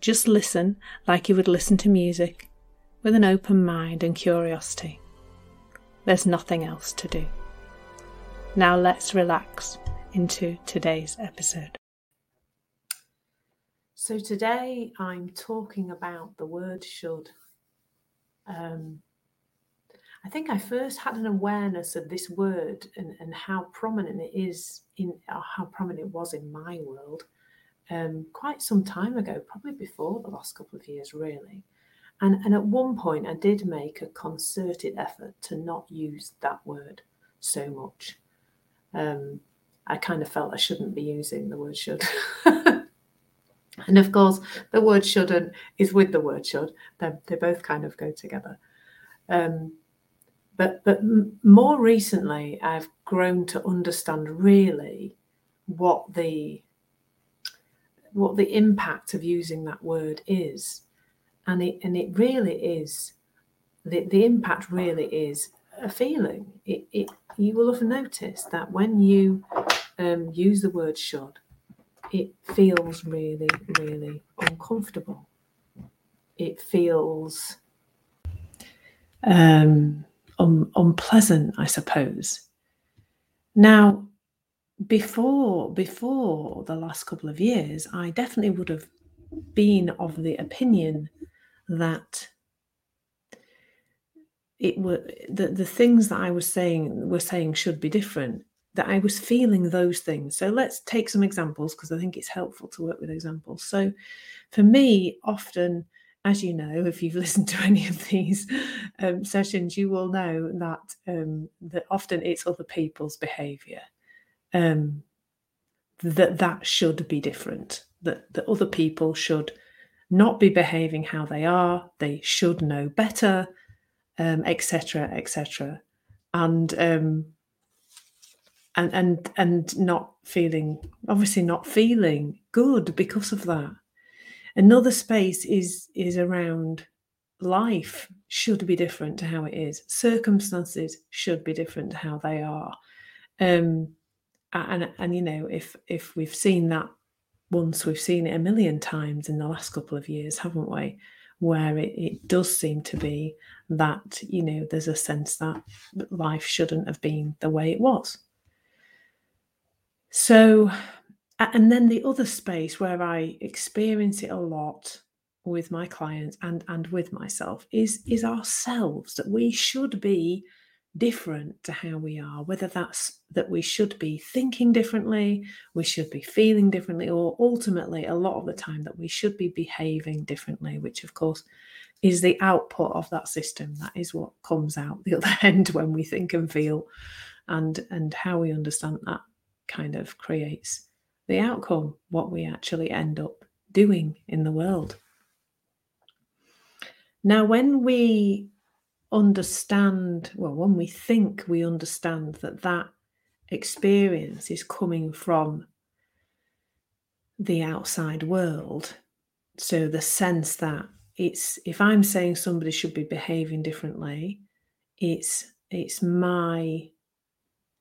Just listen like you would listen to music, with an open mind and curiosity. There's nothing else to do. Now let's relax into today's episode. So, today I'm talking about the word should. Um, I think I first had an awareness of this word and, and how prominent it is in how prominent it was in my world um, quite some time ago, probably before the last couple of years, really. And, and at one point, I did make a concerted effort to not use that word so much. Um, I kind of felt I shouldn't be using the word should. and of course, the word shouldn't is with the word should. They're, they both kind of go together. Um, but but more recently, I've grown to understand really what the what the impact of using that word is. And it and it really is the, the impact really is a feeling. It, it you will have noticed that when you um, use the word should, it feels really, really uncomfortable. It feels um, un- unpleasant, I suppose. Now, before before the last couple of years, I definitely would have been of the opinion that it were the, the things that I was saying were saying should be different, that I was feeling those things. So let's take some examples because I think it's helpful to work with examples. So for me, often, as you know, if you've listened to any of these um, sessions, you will know that um, that often it's other people's behavior um, that that should be different. That that other people should not be behaving how they are. They should know better, etc., um, etc. Et and um, and and and not feeling obviously not feeling good because of that. Another space is is around life should be different to how it is. Circumstances should be different to how they are. Um, and and you know if if we've seen that once we've seen it a million times in the last couple of years haven't we? Where it, it does seem to be that you know there's a sense that life shouldn't have been the way it was. So and then the other space where i experience it a lot with my clients and and with myself is is ourselves that we should be different to how we are, whether that's that we should be thinking differently, we should be feeling differently, or ultimately, a lot of the time, that we should be behaving differently, which of course is the output of that system. That is what comes out the other end when we think and feel, and and how we understand that kind of creates the outcome, what we actually end up doing in the world. Now, when we understand, well, when we think we understand that that experience is coming from the outside world, so the sense that it's if I'm saying somebody should be behaving differently, it's it's my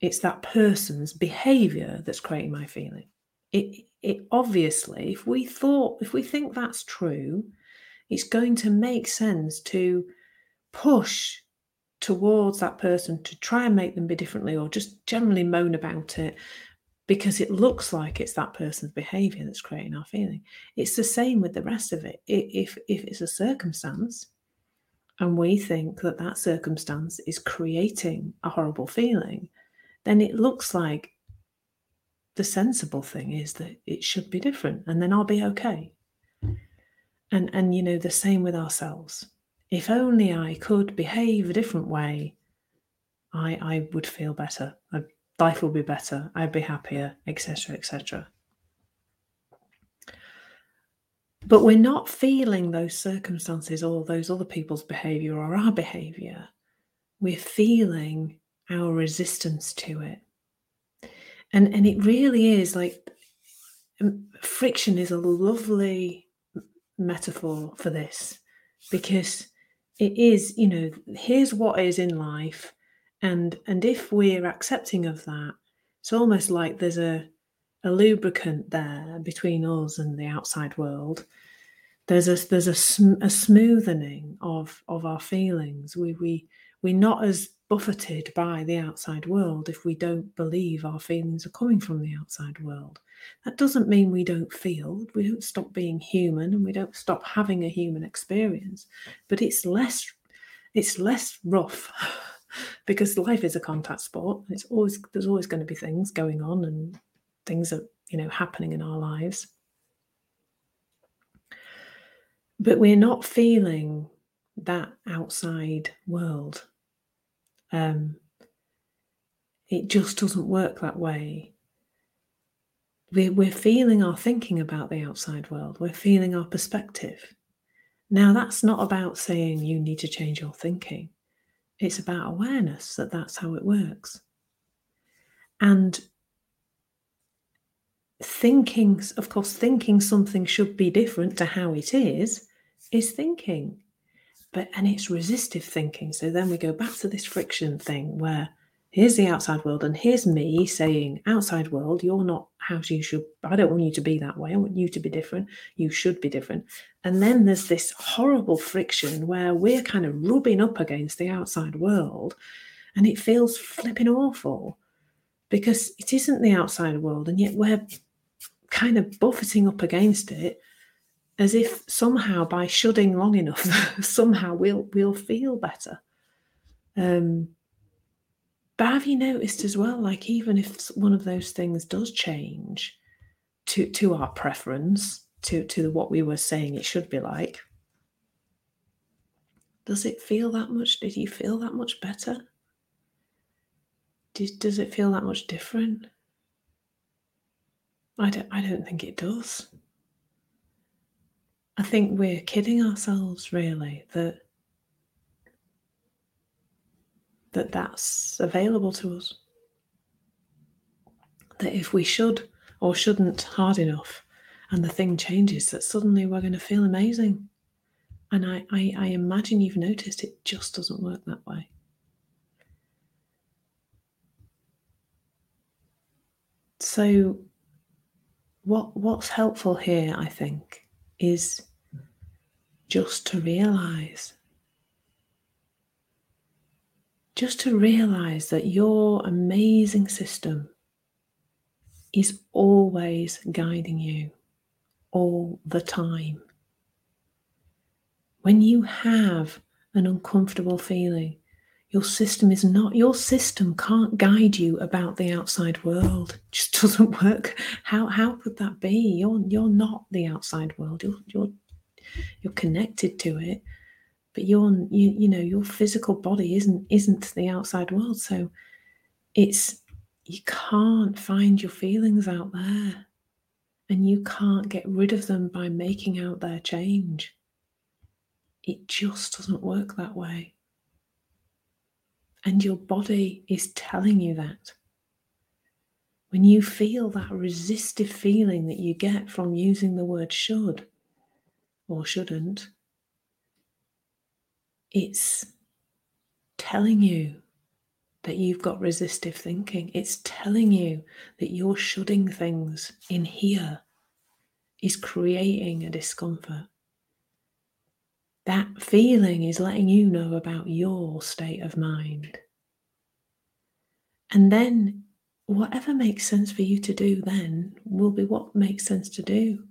it's that person's behavior that's creating my feeling. It it obviously, if we thought if we think that's true, it's going to make sense to push towards that person to try and make them be differently or just generally moan about it because it looks like it's that person's behavior that's creating our feeling. It's the same with the rest of it. If if it's a circumstance and we think that that circumstance is creating a horrible feeling then it looks like the sensible thing is that it should be different and then I'll be okay. And and you know the same with ourselves if only I could behave a different way, I, I would feel better. life would be better. I'd be happier, etc., etc. But we're not feeling those circumstances or those other people's behavior or our behavior. We're feeling our resistance to it. And, and it really is like friction is a lovely metaphor for this because it is, you know, here's what is in life. And and if we're accepting of that, it's almost like there's a a lubricant there between us and the outside world. There's a there's a, sm- a smoothing of of our feelings. We we we're not as buffeted by the outside world if we don't believe our feelings are coming from the outside world. That doesn't mean we don't feel, we don't stop being human and we don't stop having a human experience, but it's less it's less rough because life is a contact sport. It's always there's always going to be things going on and things are, you know, happening in our lives. But we're not feeling that outside world. Um, it just doesn't work that way. We're, we're feeling our thinking about the outside world, we're feeling our perspective. Now, that's not about saying you need to change your thinking, it's about awareness that that's how it works. And thinking, of course, thinking something should be different to how it is, is thinking. But and it's resistive thinking. So then we go back to this friction thing where here's the outside world and here's me saying, outside world, you're not how you should, I don't want you to be that way. I want you to be different. You should be different. And then there's this horrible friction where we're kind of rubbing up against the outside world and it feels flipping awful because it isn't the outside world and yet we're kind of buffeting up against it as if somehow by shudding long enough, somehow we'll we'll feel better. Um, but have you noticed as well, like even if one of those things does change to to our preference, to to what we were saying it should be like, does it feel that much? Did you feel that much better? Did, does it feel that much different? I don't, I don't think it does. I think we're kidding ourselves, really, that that that's available to us. That if we should or shouldn't hard enough, and the thing changes, that suddenly we're going to feel amazing. And I, I, I imagine you've noticed it just doesn't work that way. So, what what's helpful here, I think, is just to realize. Just to realize that your amazing system is always guiding you all the time. When you have an uncomfortable feeling, your system is not, your system can't guide you about the outside world. It just doesn't work. How, how could that be? You're, you're not the outside world. You're, you're, you're connected to it, but your, you, you know, your physical body isn't, isn't the outside world. So it's, you can't find your feelings out there and you can't get rid of them by making out their change. It just doesn't work that way. And your body is telling you that. When you feel that resistive feeling that you get from using the word should or shouldn't, it's telling you that you've got resistive thinking. It's telling you that you're shoulding things in here is creating a discomfort. That feeling is letting you know about your state of mind. And then whatever makes sense for you to do then will be what makes sense to do.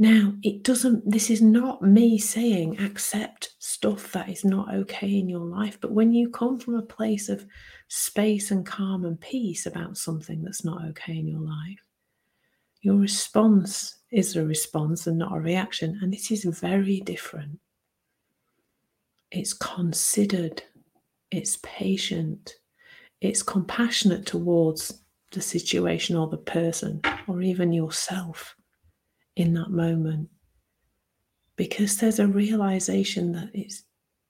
Now, it doesn't, this is not me saying accept stuff that is not okay in your life, but when you come from a place of space and calm and peace about something that's not okay in your life, your response is a response and not a reaction. And it is very different. It's considered, it's patient, it's compassionate towards the situation or the person or even yourself in that moment. because there's a realization that it's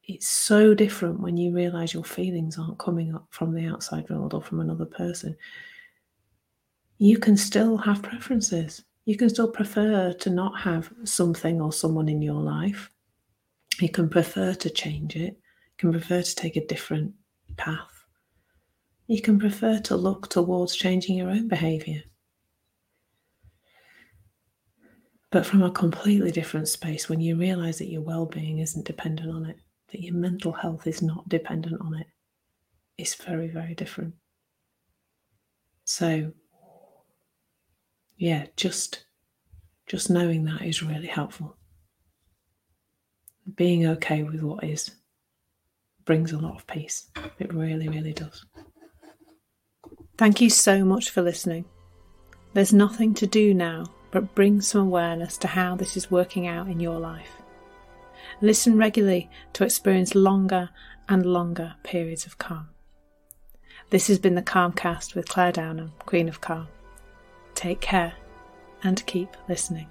it's so different when you realize your feelings aren't coming up from the outside world or from another person. You can still have preferences. You can still prefer to not have something or someone in your life. You can prefer to change it. You can prefer to take a different path. You can prefer to look towards changing your own behavior. But from a completely different space, when you realize that your well being isn't dependent on it, that your mental health is not dependent on it, it's very, very different. So, yeah, just just knowing that is really helpful. Being okay with what is brings a lot of peace. It really, really does. Thank you so much for listening. There's nothing to do now but bring some awareness to how this is working out in your life. Listen regularly to experience longer and longer periods of calm. This has been the Calmcast with Clare Downham, Queen of Calm. Take care and keep listening.